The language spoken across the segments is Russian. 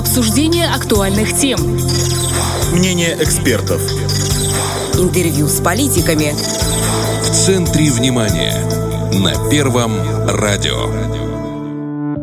Обсуждение актуальных тем. Мнение экспертов. Интервью с политиками. В центре внимания. На Первом радио.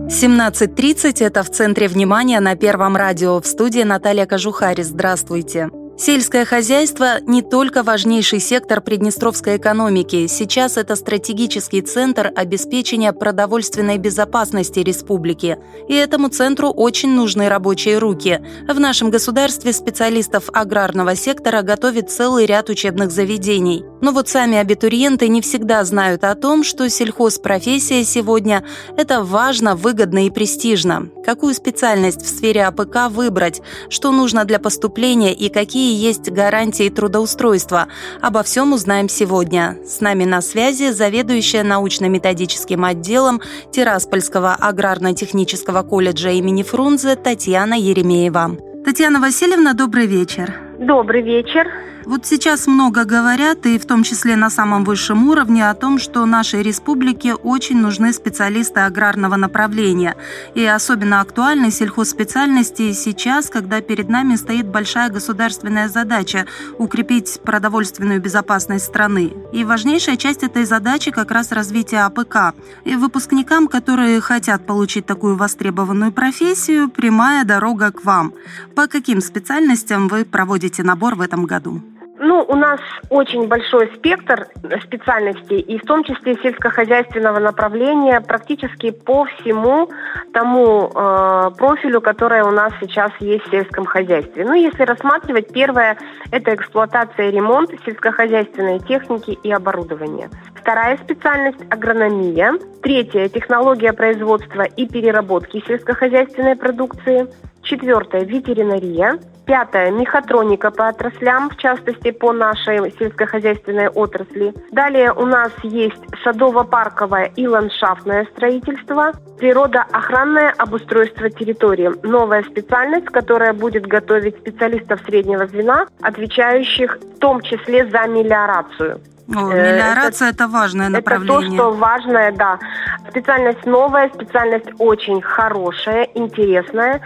17.30 – это в центре внимания на Первом радио. В студии Наталья Кожухари. Здравствуйте. Сельское хозяйство – не только важнейший сектор приднестровской экономики. Сейчас это стратегический центр обеспечения продовольственной безопасности республики. И этому центру очень нужны рабочие руки. В нашем государстве специалистов аграрного сектора готовит целый ряд учебных заведений. Но вот сами абитуриенты не всегда знают о том, что сельхозпрофессия сегодня – это важно, выгодно и престижно. Какую специальность в сфере АПК выбрать, что нужно для поступления и какие какие есть гарантии трудоустройства. Обо всем узнаем сегодня. С нами на связи заведующая научно-методическим отделом Тираспольского аграрно-технического колледжа имени Фрунзе Татьяна Еремеева. Татьяна Васильевна, добрый вечер. Добрый вечер. Вот сейчас много говорят, и в том числе на самом высшем уровне, о том, что нашей республике очень нужны специалисты аграрного направления. И особенно актуальны сельхозспециальности сейчас, когда перед нами стоит большая государственная задача – укрепить продовольственную безопасность страны. И важнейшая часть этой задачи как раз развитие АПК. И выпускникам, которые хотят получить такую востребованную профессию, прямая дорога к вам. По каким специальностям вы проводите набор в этом году? Ну, у нас очень большой спектр специальностей, и в том числе сельскохозяйственного направления, практически по всему тому э, профилю, который у нас сейчас есть в сельском хозяйстве. Ну, если рассматривать, первое – это эксплуатация и ремонт сельскохозяйственной техники и оборудования. Вторая специальность – агрономия. Третья – технология производства и переработки сельскохозяйственной продукции. Четвертое – ветеринария. Пятое – мехатроника по отраслям, в частности по нашей сельскохозяйственной отрасли. Далее у нас есть садово-парковое и ландшафтное строительство, природоохранное обустройство территории. Новая специальность, которая будет готовить специалистов среднего звена, отвечающих в том числе за мелиорацию. О, э, мелиорация это, это важное направление. Это то, что важное, да. Специальность новая, специальность очень хорошая, интересная.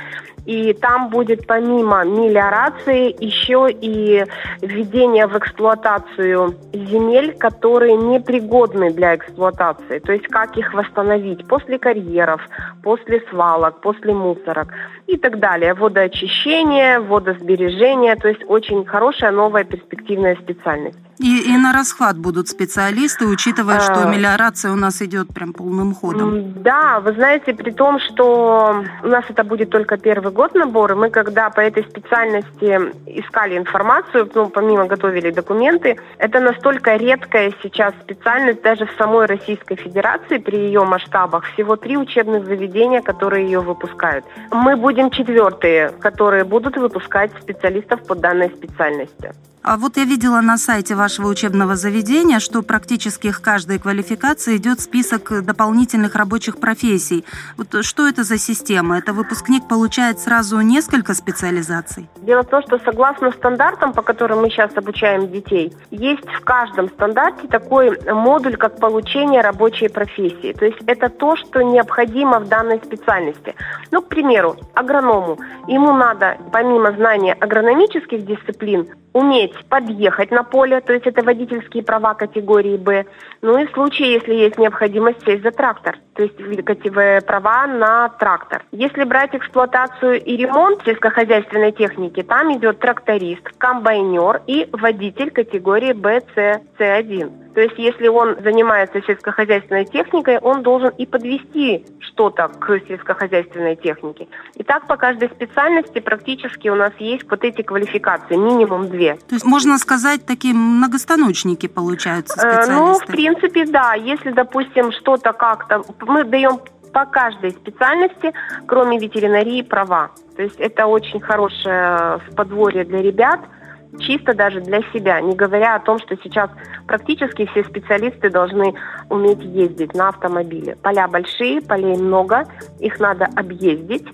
И там будет помимо мелиорации еще и введение в эксплуатацию земель, которые непригодны для эксплуатации. То есть как их восстановить после карьеров, после свалок, после мусорок и так далее. Водоочищение, водосбережение. То есть очень хорошая новая перспективная специальность. И, и на расхват будут специалисты, учитывая, что а. мелиорация у нас идет прям полным ходом. Да, вы знаете, при том, что у нас это будет только первый год набора, мы когда по этой специальности искали информацию, ну, помимо готовили документы, это настолько редкая сейчас специальность даже в самой Российской Федерации при ее масштабах. Всего три учебных заведения, которые ее выпускают. Мы будем четвертые, которые будут выпускать специалистов по данной специальности. А вот я видела на сайте вашего учебного заведения, что практически к каждой квалификации идет список дополнительных рабочих профессий. Вот что это за система? Это выпускник получает сразу несколько специализаций? Дело в том, что согласно стандартам, по которым мы сейчас обучаем детей, есть в каждом стандарте такой модуль, как получение рабочей профессии. То есть это то, что необходимо в данной специальности. Ну, к примеру, агроному. Ему надо, помимо знания агрономических дисциплин, уметь подъехать на поле, то есть это водительские права категории Б, ну и в случае, если есть необходимость сесть за трактор, то есть права на трактор. Если брать эксплуатацию и ремонт сельскохозяйственной техники, там идет тракторист, комбайнер и водитель категории Б, С, С1. То есть, если он занимается сельскохозяйственной техникой, он должен и подвести что-то к сельскохозяйственной технике. И так по каждой специальности практически у нас есть вот эти квалификации, минимум две. То можно сказать, такие многостаночники получаются специалисты? Э, ну, в принципе, да. Если, допустим, что-то как-то... Мы даем по каждой специальности, кроме ветеринарии, права. То есть это очень хорошее подворье для ребят – чисто даже для себя, не говоря о том, что сейчас практически все специалисты должны уметь ездить на автомобиле. Поля большие, полей много, их надо объездить,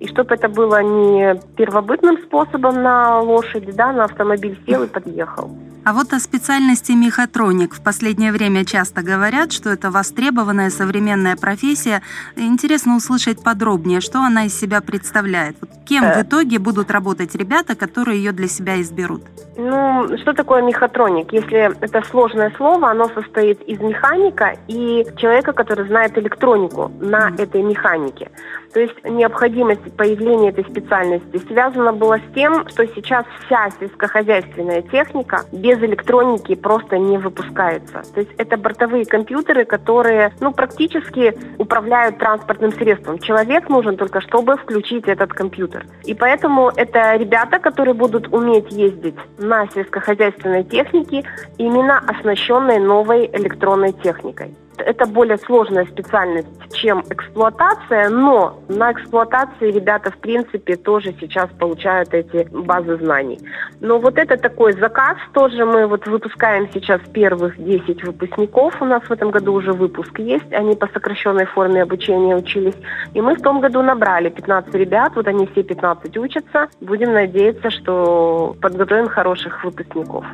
и чтобы это было не первобытным способом на лошади, да, на автомобиль сел и подъехал. А вот о специальности мехатроник в последнее время часто говорят, что это востребованная современная профессия. Интересно услышать подробнее, что она из себя представляет. Вот кем в итоге будут работать ребята, которые ее для себя изберут? Ну, что такое мехатроник? Если это сложное слово, оно состоит из механика и человека, который знает электронику на этой механике. То есть необходимость появления этой специальности связана была с тем, что сейчас вся сельскохозяйственная техника без электроники просто не выпускается. То есть это бортовые компьютеры, которые ну, практически управляют транспортным средством. Человек нужен только, чтобы включить этот компьютер. И поэтому это ребята, которые будут уметь ездить на сельскохозяйственной технике, именно оснащенной новой электронной техникой. Это более сложная специальность, чем эксплуатация, но на эксплуатации ребята, в принципе, тоже сейчас получают эти базы знаний. Но вот это такой заказ, тоже. Мы вот выпускаем сейчас первых 10 выпускников, у нас в этом году уже выпуск есть, они по сокращенной форме обучения учились, и мы в том году набрали 15 ребят, вот они все 15 учатся, будем надеяться, что подготовим хороших выпускников.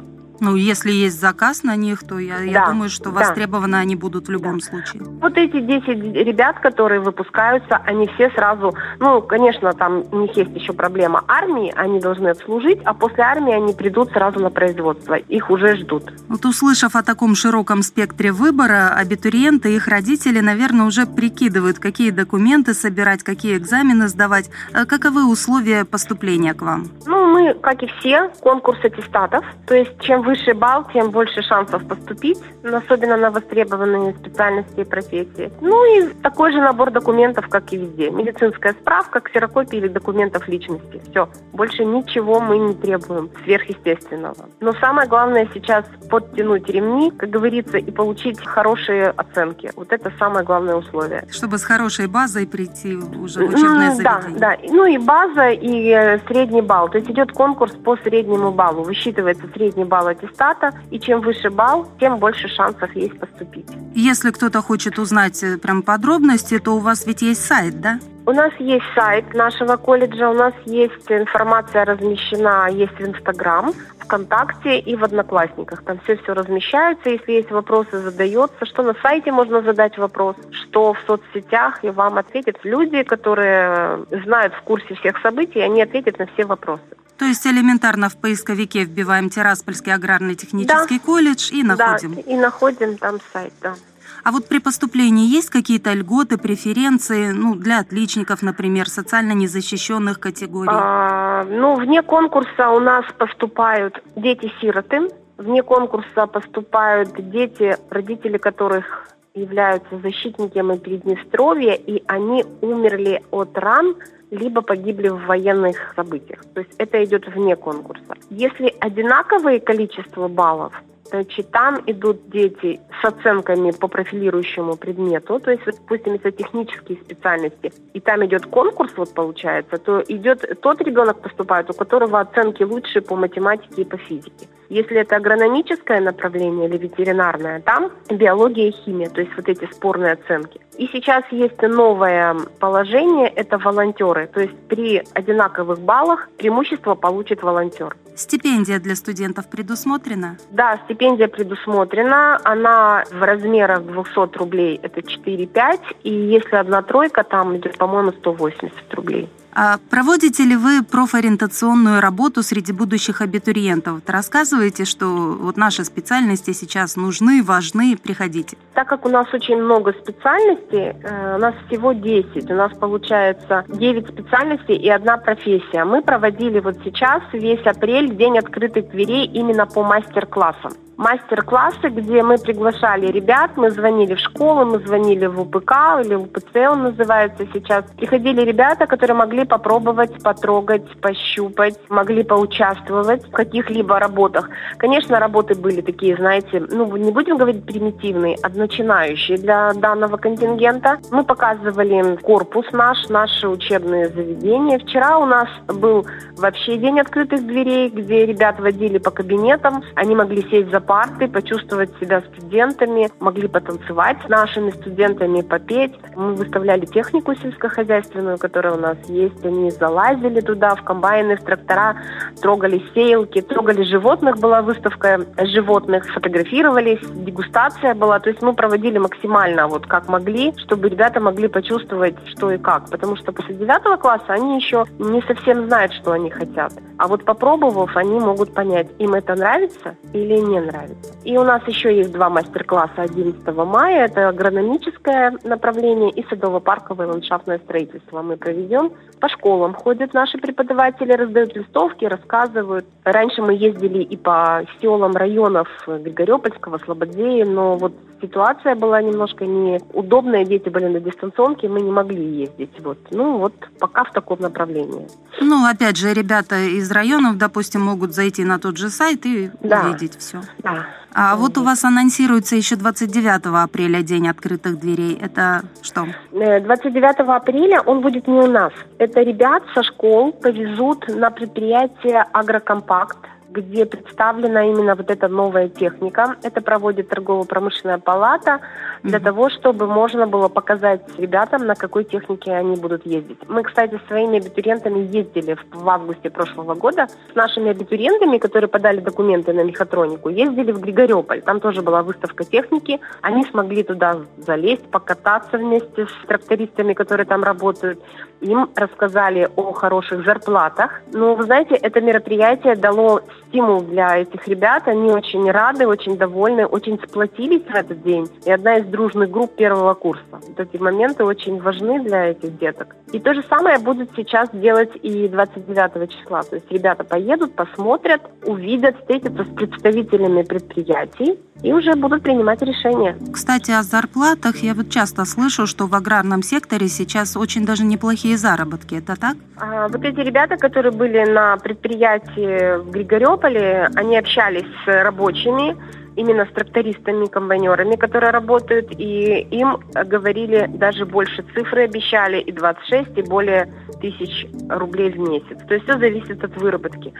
Ну, если есть заказ на них, то я, да, я думаю, что востребованы да. они будут в любом да. случае. Вот эти 10 ребят, которые выпускаются, они все сразу, ну, конечно, там у них есть еще проблема армии, они должны отслужить, а после армии они придут сразу на производство, их уже ждут. Вот услышав о таком широком спектре выбора, абитуриенты и их родители, наверное, уже прикидывают, какие документы собирать, какие экзамены сдавать. А каковы условия поступления к вам? Ну, мы, как и все, конкурс аттестатов, то есть чем вы выше балл, тем больше шансов поступить, особенно на востребованные специальности и профессии. Ну и такой же набор документов, как и везде. Медицинская справка, ксерокопия или документов личности. Все. Больше ничего мы не требуем сверхъестественного. Но самое главное сейчас подтянуть ремни, как говорится, и получить хорошие оценки. Вот это самое главное условие. Чтобы с хорошей базой прийти уже в учебное заведение. Да, да. Ну и база, и э, средний балл. То есть идет конкурс по среднему баллу. Высчитывается средний балл аттестата, и чем выше балл, тем больше шансов есть поступить. Если кто-то хочет узнать э, прям подробности, то у вас ведь есть сайт, да? У нас есть сайт нашего колледжа, у нас есть информация размещена, есть в Инстаграм, ВКонтакте и в Одноклассниках. Там все-все размещается, если есть вопросы, задается. Что на сайте можно задать вопрос, что в соцсетях, и вам ответят люди, которые знают в курсе всех событий, они ответят на все вопросы. То есть элементарно в поисковике вбиваем Тираспольский аграрный технический да. колледж и находим. Да, и находим там сайт, да. А вот при поступлении есть какие-то льготы, преференции, ну, для отличников, например, социально незащищенных категорий? А, ну, вне конкурса у нас поступают дети-сироты, вне конкурса поступают дети, родители которых являются защитниками Приднестровья, и они умерли от ран либо погибли в военных событиях. То есть это идет вне конкурса. Если одинаковое количество баллов, Значит, там идут дети с оценками по профилирующему предмету, то есть, допустим, если технические специальности, и там идет конкурс, вот получается, то идет тот ребенок поступает, у которого оценки лучше по математике и по физике. Если это агрономическое направление или ветеринарное, там биология и химия, то есть вот эти спорные оценки. И сейчас есть новое положение, это волонтеры. То есть при одинаковых баллах преимущество получит волонтер. Стипендия для студентов предусмотрена? Да, стипендия предусмотрена. Она в размерах 200 рублей, это 4-5. И если одна тройка, там идет, по-моему, 180 рублей. А проводите ли вы профориентационную работу среди будущих абитуриентов? Рассказываете, что вот наши специальности сейчас нужны, важны, приходите. Так как у нас очень много специальностей, э, у нас всего 10, у нас получается 9 специальностей и одна профессия. Мы проводили вот сейчас весь апрель день открытых дверей именно по мастер-классам мастер-классы, где мы приглашали ребят, мы звонили в школу, мы звонили в УПК или в УПЦ он называется сейчас. Приходили ребята, которые могли попробовать, потрогать, пощупать, могли поучаствовать в каких-либо работах. Конечно, работы были такие, знаете, ну, не будем говорить примитивные, а начинающие для данного контингента. Мы показывали корпус наш, наши учебные заведения. Вчера у нас был вообще день открытых дверей, где ребят водили по кабинетам, они могли сесть за парты, почувствовать себя студентами, могли потанцевать с нашими студентами, попеть. Мы выставляли технику сельскохозяйственную, которая у нас есть. Они залазили туда, в комбайны, в трактора, трогали сеялки, трогали животных. Была выставка животных, фотографировались, дегустация была. То есть мы проводили максимально вот как могли, чтобы ребята могли почувствовать, что и как. Потому что после девятого класса они еще не совсем знают, что они хотят. А вот попробовав, они могут понять, им это нравится или не нравится. И у нас еще есть два мастер-класса 11 мая. Это агрономическое направление и садово-парковое ландшафтное строительство мы проведем. По школам ходят наши преподаватели, раздают листовки, рассказывают. Раньше мы ездили и по селам районов Григорьопольского, Слободеи, но вот ситуация была немножко неудобная, дети были на дистанционке, мы не могли ездить. Вот. Ну вот пока в таком направлении. Ну, опять же, ребята из районов, допустим, могут зайти на тот же сайт и да. увидеть все. Да. А вот у вас анонсируется еще 29 апреля День открытых дверей. Это что? 29 э, апреля он будет не у нас. Это ребят со школ повезут на предприятие «Агрокомпакт» где представлена именно вот эта новая техника. Это проводит торгово-промышленная палата для mm-hmm. того, чтобы можно было показать ребятам, на какой технике они будут ездить. Мы, кстати, с своими абитуриентами ездили в, в августе прошлого года. С нашими абитуриентами, которые подали документы на мехатронику, ездили в Григорьополь. Там тоже была выставка техники. Они смогли туда залезть, покататься вместе с трактористами, которые там работают. Им рассказали о хороших зарплатах. Но, вы знаете, это мероприятие дало стимул для этих ребят. Они очень рады, очень довольны, очень сплотились в этот день. И одна из дружных групп первого курса. Вот эти моменты очень важны для этих деток. И то же самое будут сейчас делать и 29 числа. То есть ребята поедут, посмотрят, увидят, встретятся с представителями предприятий и уже будут принимать решения. Кстати, о зарплатах я вот часто слышу, что в аграрном секторе сейчас очень даже неплохие заработки. Это так? А, вот эти ребята, которые были на предприятии в Григорьополе, они общались с рабочими, именно с трактористами, комбайнерами, которые работают, и им говорили даже больше цифры обещали, и 26, и более тысяч рублей в месяц. То есть все зависит от выработки.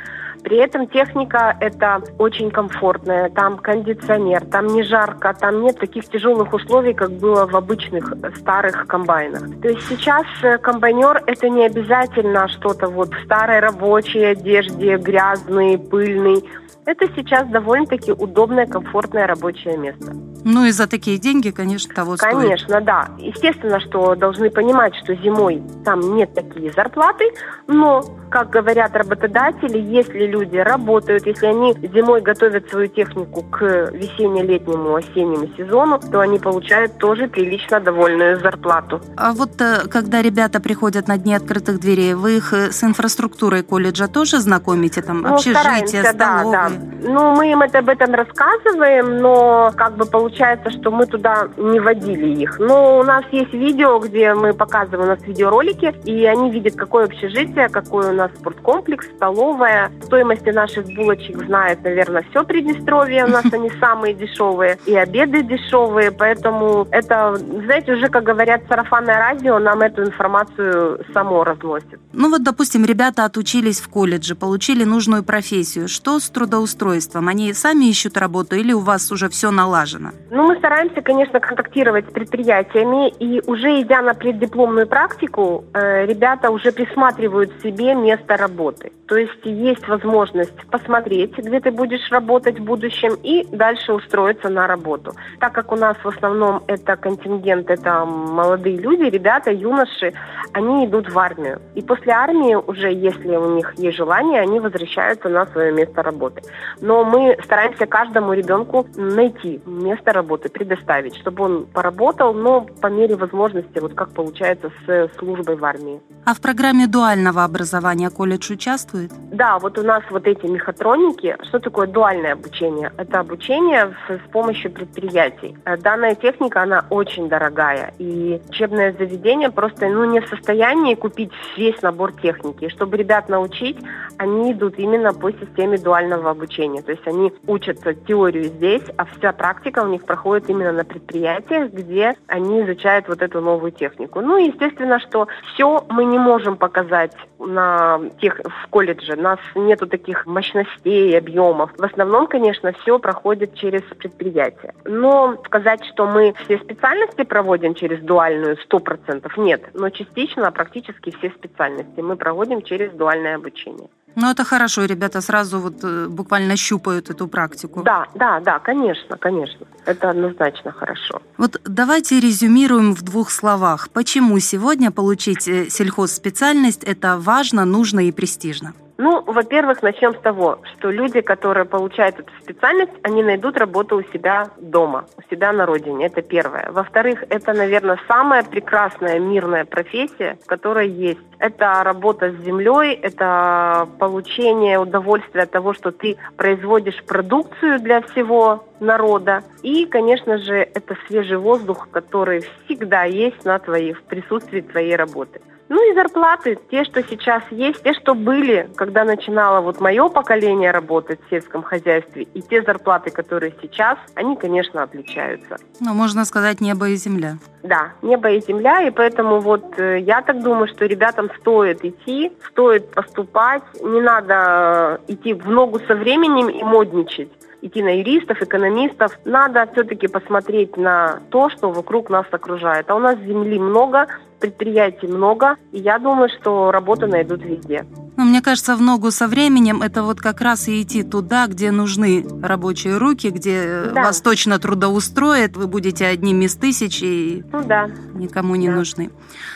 При этом техника это очень комфортная, там кондиционер, там не жарко, там нет таких тяжелых условий, как было в обычных старых комбайнах. То есть сейчас э, комбайнер это не обязательно что-то вот в старой рабочей одежде, грязный, пыльный. Это сейчас довольно-таки удобное, комфортное рабочее место. Ну и за такие деньги, конечно, того конечно, стоит. Конечно, да. Естественно, что должны понимать, что зимой там нет такие зарплаты, но, как говорят работодатели, если люди работают, если они зимой готовят свою технику к весенне-летнему, осеннему сезону, то они получают тоже прилично довольную зарплату. А вот э, когда ребята приходят на дни открытых дверей, вы их э, с инфраструктурой колледжа тоже знакомите? Там ну, общежитие, столовые? Да, да. Ну, мы им это, об этом рассказываем, но как бы получается что мы туда не водили их. Но у нас есть видео, где мы показываем, у нас видеоролики, и они видят, какое общежитие, какой у нас спорткомплекс, столовая. Стоимости наших булочек знает, наверное, все Приднестровье. У нас они самые дешевые. И обеды дешевые, поэтому это, знаете, уже, как говорят, сарафанное радио нам эту информацию само разносит. Ну вот, допустим, ребята отучились в колледже, получили нужную профессию. Что с трудоустройством? Они сами ищут работу или у вас уже все налажено? Ну, мы стараемся, конечно, контактировать с предприятиями, и уже идя на преддипломную практику, э, ребята уже присматривают себе место работы. То есть есть возможность посмотреть, где ты будешь работать в будущем, и дальше устроиться на работу. Так как у нас в основном это контингент, это молодые люди, ребята, юноши, они идут в армию. И после армии уже, если у них есть желание, они возвращаются на свое место работы. Но мы стараемся каждому ребенку найти место работы, предоставить, чтобы он поработал, но по мере возможности, вот как получается с службой в армии. А в программе дуального образования колледж участвует? Да, вот у нас вот эти мехатроники. Что такое дуальное обучение? Это обучение с, с помощью предприятий. Э, данная техника, она очень дорогая. И учебное заведение просто ну, не в состоянии купить весь набор техники. И чтобы ребят научить, они идут именно по системе дуального обучения. То есть они учатся теорию здесь, а вся практика у них проходит именно на предприятиях, где они изучают вот эту новую технику. Ну и естественно, что все мы не можем показать на тех, в колледже, на нас нету таких мощностей, объемов. В основном, конечно, все проходит через предприятие. Но сказать, что мы все специальности проводим через дуальную 100% нет. Но частично, практически все специальности мы проводим через дуальное обучение. Ну, это хорошо, ребята сразу вот э, буквально щупают эту практику. Да, да, да, конечно, конечно. Это однозначно хорошо. Вот давайте резюмируем в двух словах. Почему сегодня получить э, сельхозспециальность – это важно, нужно и престижно? Ну, во-первых, начнем с того, что люди, которые получают эту специальность, они найдут работу у себя дома, у себя на родине. Это первое. Во-вторых, это, наверное, самая прекрасная мирная профессия, которая есть. Это работа с землей, это получение удовольствия от того, что ты производишь продукцию для всего народа. И, конечно же, это свежий воздух, который всегда есть на твоей, в присутствии твоей работы. Ну и зарплаты, те, что сейчас есть, те, что были, когда начинало вот мое поколение работать в сельском хозяйстве, и те зарплаты, которые сейчас, они, конечно, отличаются. Ну, можно сказать, небо и земля. Да, небо и земля, и поэтому вот э, я так думаю, что ребятам стоит идти, стоит поступать, не надо э, идти в ногу со временем и модничать идти на юристов, экономистов. Надо все-таки посмотреть на то, что вокруг нас окружает. А у нас земли много, предприятий много, и я думаю, что работу найдут везде. Ну, мне кажется, в ногу со временем это вот как раз и идти туда, где нужны рабочие руки, где э, да. вас точно трудоустроят, вы будете одним из тысяч и ну, да. никому не да. нужны.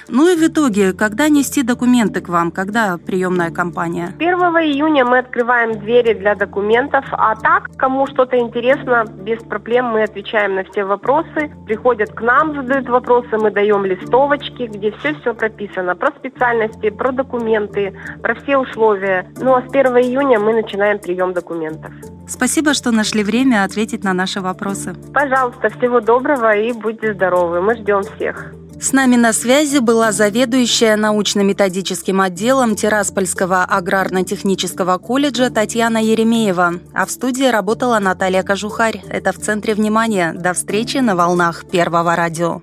Ну и в итоге, когда нести документы к вам, когда приемная кампания? 1 июня мы открываем двери для документов, а так, кому что-то интересно, без проблем мы отвечаем на все вопросы, приходят к нам, задают вопросы, мы даем листовочки, где все-все прописано про специальности, про документы, про все условия. Ну а с 1 июня мы начинаем прием документов. Спасибо, что нашли время ответить на наши вопросы. Пожалуйста, всего доброго и будьте здоровы. Мы ждем всех. С нами на связи была заведующая научно-методическим отделом Тираспольского аграрно-технического колледжа Татьяна Еремеева. А в студии работала Наталья Кожухарь. Это в центре внимания. До встречи на волнах Первого радио.